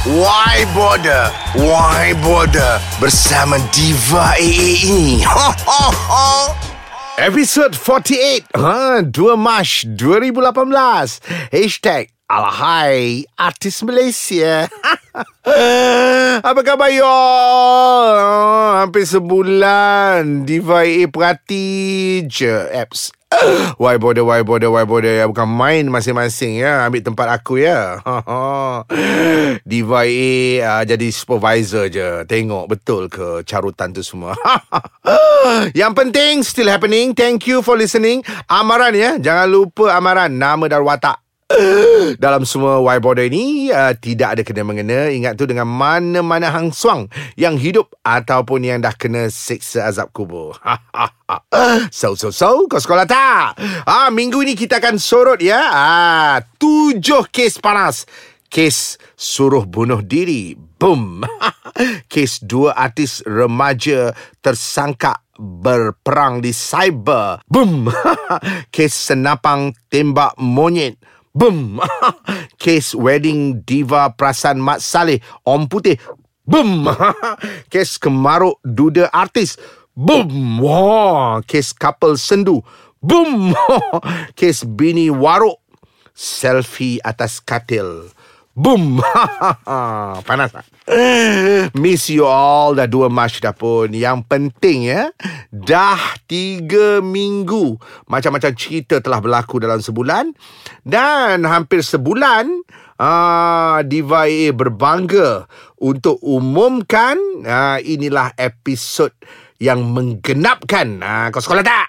Why Border? Why Border? Bersama Diva AA ini. Ho, ho, ho. Episod 48 ha, 2 Mac 2018 Hashtag Alahai Artis Malaysia Apa khabar you all? Oh, hampir sebulan Diva AA perhati je Apps Why bother, why bother, why bother? Bukan main masing-masing ya. Ambil tempat aku ya. Diva AA uh, jadi supervisor je. Tengok betul ke carutan tu semua? Yang penting still happening. Thank you for listening. Amaran ya. Jangan lupa amaran. Nama dan watak dalam semua why border ini uh, tidak ada kena mengena. Ingat tu dengan mana-mana hang suang yang hidup ataupun yang dah kena siksa azab kubur. So so so kau sekolah tak? Ah minggu ini kita akan sorot ya. Ah tujuh kes panas. Kes suruh bunuh diri. Boom kes dua artis remaja tersangka berperang di cyber. Boom kes senapang tembak monyet Boom. Kes wedding diva perasan Mat Saleh Om Putih. Boom. Kes kemaruk duda artis. Boom. Wah. Kes couple sendu. Boom. Kes bini waruk. Selfie atas katil. Boom. Panas tak? Miss you all dah dua Mac dah pun. Yang penting ya, dah tiga minggu. Macam-macam cerita telah berlaku dalam sebulan. Dan hampir sebulan, uh, Diva AA berbangga untuk umumkan uh, inilah episod yang menggenapkan. Uh, kau sekolah tak?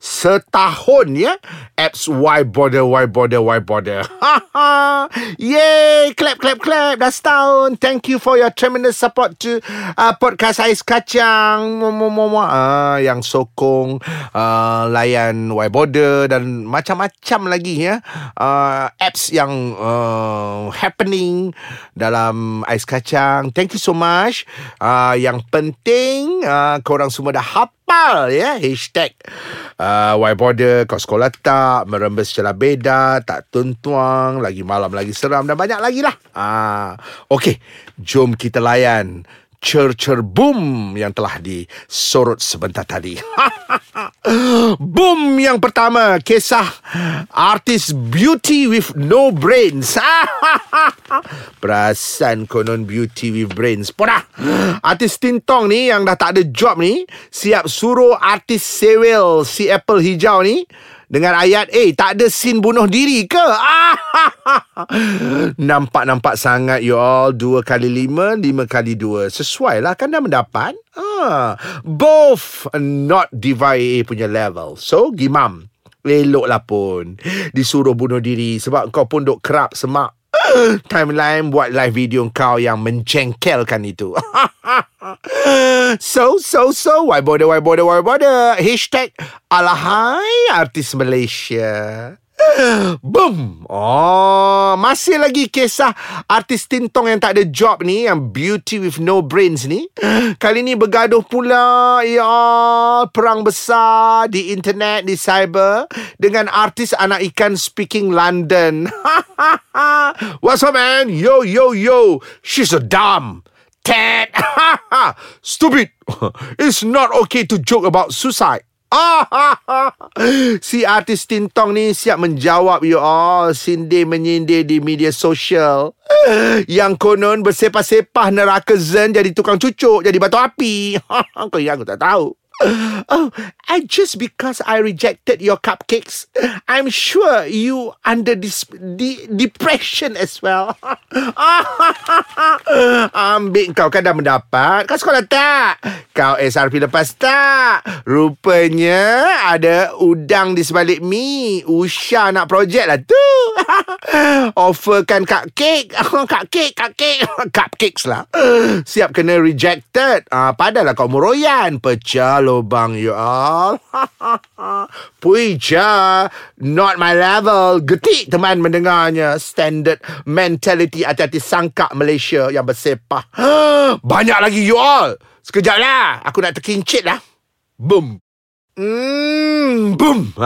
Setahun ya? Apps why bother why bother why bother. Yay! Clap clap clap. Dah setahun. Thank you for your tremendous support to uh, podcast ais kacang. Uh, yang sokong uh, layan why bother dan macam-macam lagi ya? Uh, apps yang uh, happening dalam ais kacang. Thank you so much. Uh, yang penting uh, korang semua dah hafal ya. Hashtag uh, Why bother Kau sekolah tak Merembes celah beda Tak tuntuang Lagi malam lagi seram Dan banyak lagi lah. Uh, Okay Jom kita layan Cer-cer boom yang telah disorot sebentar tadi. boom yang pertama, kisah artis beauty with no brains. Perasan konon beauty with brains. Podah. Artis Tintong ni yang dah tak ada job ni, siap suruh artis Sewell si Apple hijau ni dengan ayat Eh tak ada scene bunuh diri ke? Nampak-nampak sangat you all. Dua kali lima Lima kali dua. Sesuai lah kan dah mendapat? Ah, Both Not Diva AA punya level. So gimam? Elok lah pun. Disuruh bunuh diri Sebab kau pun duk kerap semak Timeline buat live video kau yang mencengkelkan itu. so, so, so, why bother, why bother, why bother? Hashtag alahai artis Malaysia. Boom. Oh, masih lagi kisah artis Tintong yang tak ada job ni, yang beauty with no brains ni. Kali ni bergaduh pula, ya, perang besar di internet, di cyber dengan artis anak ikan speaking London. What's up, man? Yo, yo, yo. She's a dumb. Ted. Stupid. It's not okay to joke about suicide. si artis Tintong ni siap menjawab you all sindir menyindir di media sosial. Yang konon bersepah-sepah neraka zen jadi tukang cucuk, jadi batu api. Kau yang aku tak tahu. Oh, and just because I rejected your cupcakes, I'm sure you under this de- depression as well. Ambil kau kan dah mendapat. Kau sekolah tak? Kau SRP lepas tak? Rupanya ada udang di sebalik mi. Usha nak projek lah tu. Offerkan cupcake. cupcake, cupcake. Cupcakes lah. Siap kena rejected. Uh, padahal kau meroyan. Pecah lubang you all. Puja, not my level. Getik teman mendengarnya. Standard mentality hati-hati sangka Malaysia yang bersepah. Banyak lagi you all. Sekejap lah. Aku nak terkincit lah. Boom. Hmm, boom.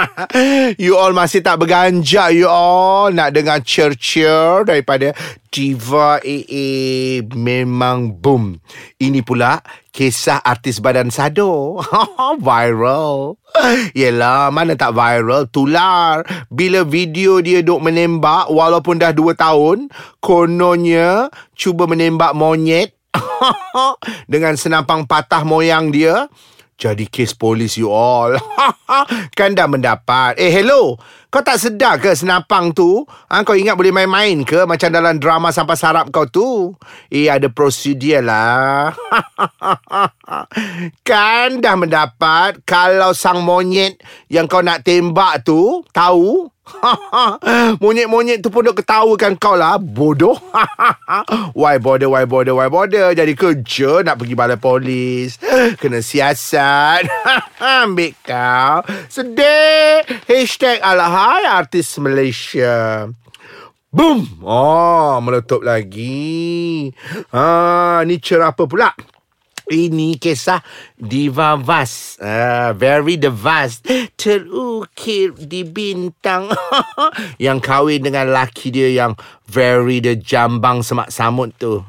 you all masih tak berganjak you all nak dengar cheer-cheer daripada Diva AA memang boom. Ini pula kisah artis badan sado. viral. Yelah, mana tak viral? Tular. Bila video dia duk menembak walaupun dah 2 tahun, kononnya cuba menembak monyet dengan senampang patah moyang dia jadi kes polis you all. kan dah mendapat. Eh, hello. Kau tak sedar ke senapang tu? Ha, kau ingat boleh main-main ke? Macam dalam drama sampai sarap kau tu? Eh, ada prosedur lah. kan dah mendapat kalau sang monyet yang kau nak tembak tu tahu? Monyet-monyet tu pun duk ketawakan kau lah. Bodoh. Why bother, why bother, why bother? Jadi kerja nak pergi balai polis. Kena siasat. Ambil kau. Sedih. Hashtag alahai artis Malaysia Boom Oh meletup lagi Ah, Ni cerah apa pula ini kisah Diva Vas. Uh, very the vast. Terukir di bintang. yang kahwin dengan laki dia yang very the jambang semak samut tu.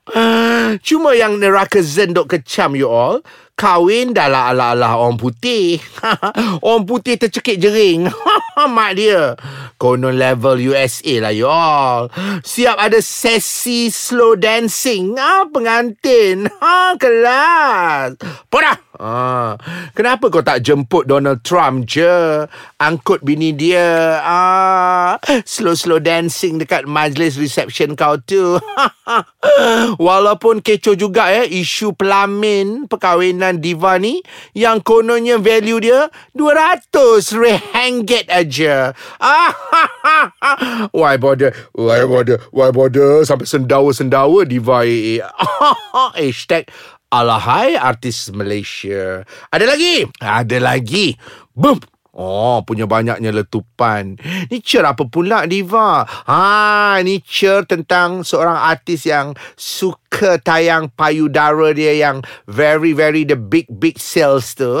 Cuma yang neraka zen dok kecam you all. Kahwin dah lah ala-ala orang putih. orang putih tercekik jering. Mak dia. Konon level USA lah you all. Siap ada sesi slow dancing. Ah, pengantin. Ha, kelas. Podah. Ah, kenapa kau tak jemput Donald Trump je? Angkut bini dia. Ah, slow-slow dancing dekat majlis reception kau tu. Walaupun kecoh juga ya isu pelamin perkahwinan diva ni yang kononnya value dia 200 ringgit aja. Ah, why bother? Why bother? Why bother sampai sendawa-sendawa diva AA. Hashtag Alahai artis Malaysia. Ada lagi? Ada lagi. Boom. Oh, punya banyaknya letupan. Ni cer apa pula, Diva? Ha, ni cer tentang seorang artis yang suka tayang payudara dia yang very, very the big, big sales tu.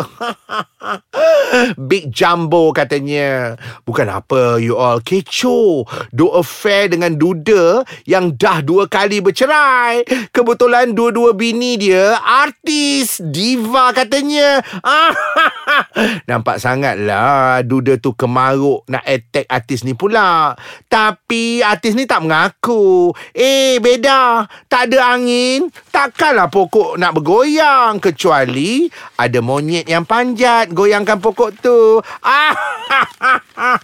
big jumbo katanya. Bukan apa, you all. Kecoh. Do affair dengan duda yang dah dua kali bercerai. Kebetulan dua-dua bini dia artis, Diva katanya. Nampak sangat lah duda tu kemaruk nak attack artis ni pula. Tapi artis ni tak mengaku. Eh, beda. Tak ada angin. Takkanlah pokok nak bergoyang. Kecuali ada monyet yang panjat goyangkan pokok tu. Ah,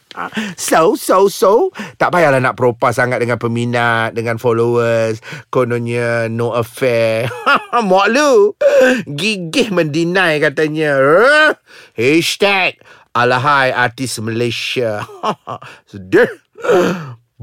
so, so, so. Tak payahlah nak propa sangat dengan peminat, dengan followers. Kononnya no affair. Mok lu. Gigih mendinai katanya. Hashtag Alahai artis Malaysia. Sedih.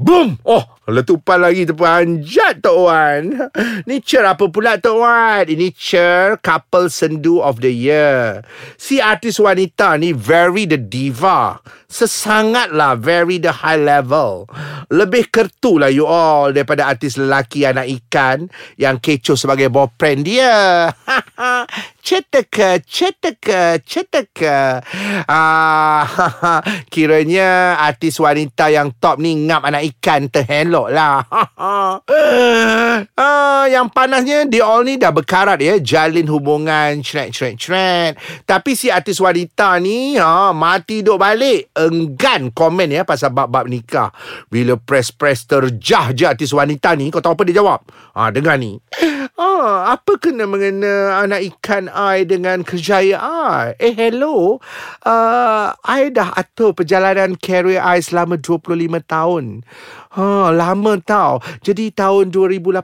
Boom! Oh, letupan lagi terpanjat Tok Wan. Ni cer apa pula Tok Wan? Ini cer couple sendu of the year. Si artis wanita ni very the diva. Sesangatlah very the high level. Lebih kertu lah you all daripada artis lelaki anak ikan yang kecoh sebagai boyfriend dia. Cetaka, cetaka, cetaka. Ah, kiranya artis wanita yang top ni ngap anak ikan terhelok lah. ah, yang panasnya dia all ni dah berkarat ya. Jalin hubungan, cret, cret, cret. Tapi si artis wanita ni ha, mati duk balik. Enggan komen ya pasal bab-bab nikah. Bila press-press terjah je artis wanita ni, kau tahu apa dia jawab? Ah, dengar ni. Ah, apa kena mengena anak ikan I dengan kerjaya I? Eh, hello. Uh, I dah atur perjalanan career I selama 25 tahun. Ha, lama tau. Jadi tahun 2018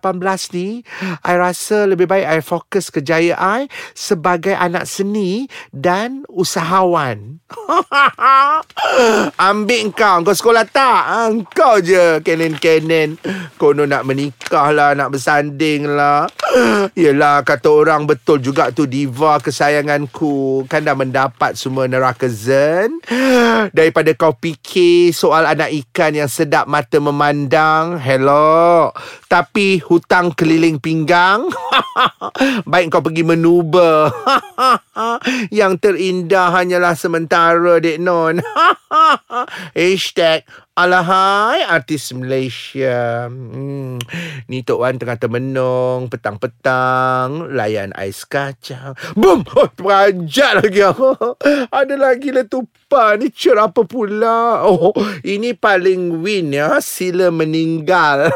ni, I rasa lebih baik I fokus kerjaya I sebagai anak seni dan usahawan. Ambil kau. Kau sekolah tak? Ha, kau je kenen-kenen. Kau nak menikah lah, nak bersanding lah. Yelah, kata orang betul juga tu diva kesayanganku. Kan dah mendapat semua neraka zen. Daripada kau fikir soal anak ikan yang sedap mata memandang. Hello. Tapi hutang keliling pinggang. Baik kau pergi menuba. Yang terindah hanyalah sementara Dek Non Hashtag Alahai artis Malaysia. Hmm. Ni Tok Wan tengah termenung Petang-petang Layan ais kacang. Boom oh, Terajak lagi Ada lagi letupan. Ni cer apa pula? Oh Ini paling win ya Sila meninggal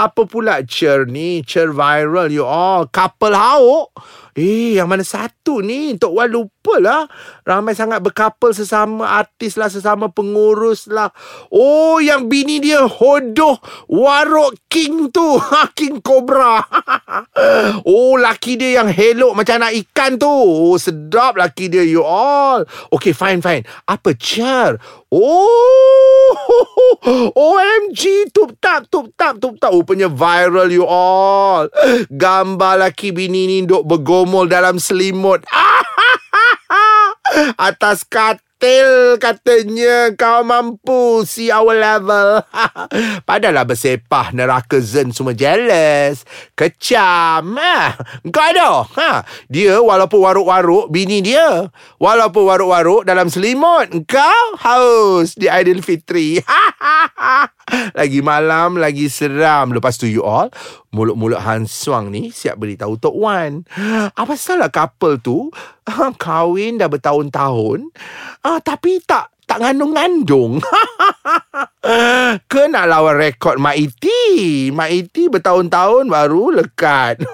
Apa pula cer ni Cer viral you all Couple hauk Eh, yang mana satu ni? Tok Wan lupa lah. Ramai sangat berkapal sesama artis lah, sesama pengurus lah. Oh, yang bini dia hodoh warok king tu. Ha, king Cobra. oh, laki dia yang helok macam anak ikan tu. Oh, sedap laki dia, you all. Okay, fine, fine. Apa car? Oh, OMG, tup tap, tup tap, tup tap. Rupanya viral, you all. Gambar laki bini ni duk bergomol dalam selimut. Atas katil katanya kau mampu see our level. Padalah bersepah neraka zen semua jealous. Kecam. Ha? Kau ada? Ha? Dia walaupun waruk-waruk bini dia. Walaupun waruk-waruk dalam selimut. Kau haus di Aidilfitri. lagi malam, lagi seram. Lepas tu you all, mulut-mulut Han Suang ni siap beritahu Tok Wan. Apa salah couple tu ha, kahwin dah bertahun-tahun ah, tapi tak tak ngandung-ngandung. Kena lawan rekod Mak Iti. Mak Iti bertahun-tahun baru lekat.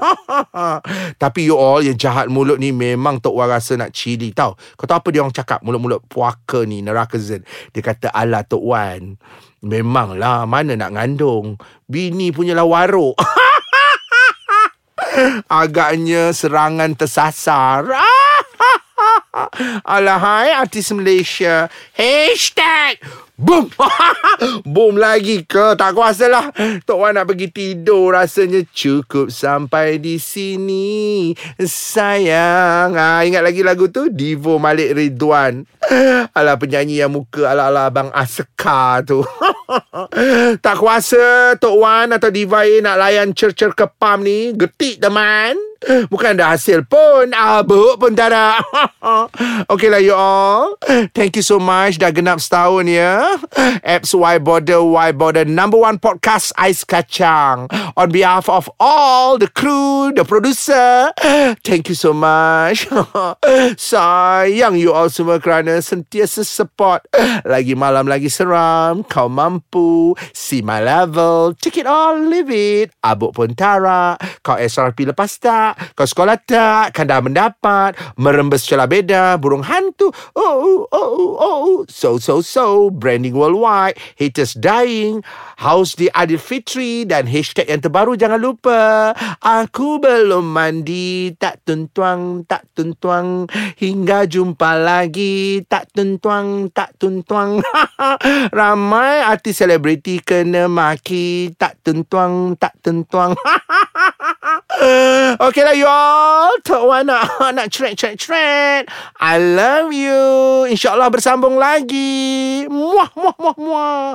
Tapi you all yang jahat mulut ni memang Tok Wan rasa nak cili tau. Kau tahu apa dia orang cakap mulut-mulut puaka ni, neraka zen. Dia kata ala Tok Wan. Memanglah mana nak ngandung. Bini punyalah waruk. Agaknya serangan tersasar. Alahai artis Malaysia. Hashtag Boom! Boom lagi ke? Tak kuasa lah. Tok Wan nak pergi tidur. Rasanya cukup sampai di sini. Sayang. Ha, Ingat lagi lagu tu? Divo Malik Ridwan. Alah penyanyi yang muka Ala-ala Abang Aska tu. Tak kuasa Tok Wan atau Diva A Nak layan cer-cer kepam ni. Getik teman Bukan ada hasil pun. Abuk pun tak ada Okay lah you all. Thank you so much. Dah genap setahun ya. Apps Why Border Why Border Number one podcast Ais Kacang. On behalf of all The crew The producer. Thank you so much. Sayang you all semua Kerana sentiasa support. Lagi malam lagi seram. Kau mampu. See my level. Take it all Live it. Abuk pun tarak. Kau SRP lepas tak tak Kau sekolah tak Kan dah mendapat Merembes celah beda Burung hantu Oh, oh, oh, oh So, so, so Branding worldwide Haters dying House di Adil Fitri Dan hashtag yang terbaru Jangan lupa Aku belum mandi Tak tuntuang Tak tuntuang Hingga jumpa lagi Tak tuntuang Tak tuntuang. Ramai artis selebriti Kena maki Tak tuntuang Tak tuntuang Okay lah you all. Tok Wan nak, nak cret cret cret I love you. InsyaAllah bersambung lagi. Muah muah muah muah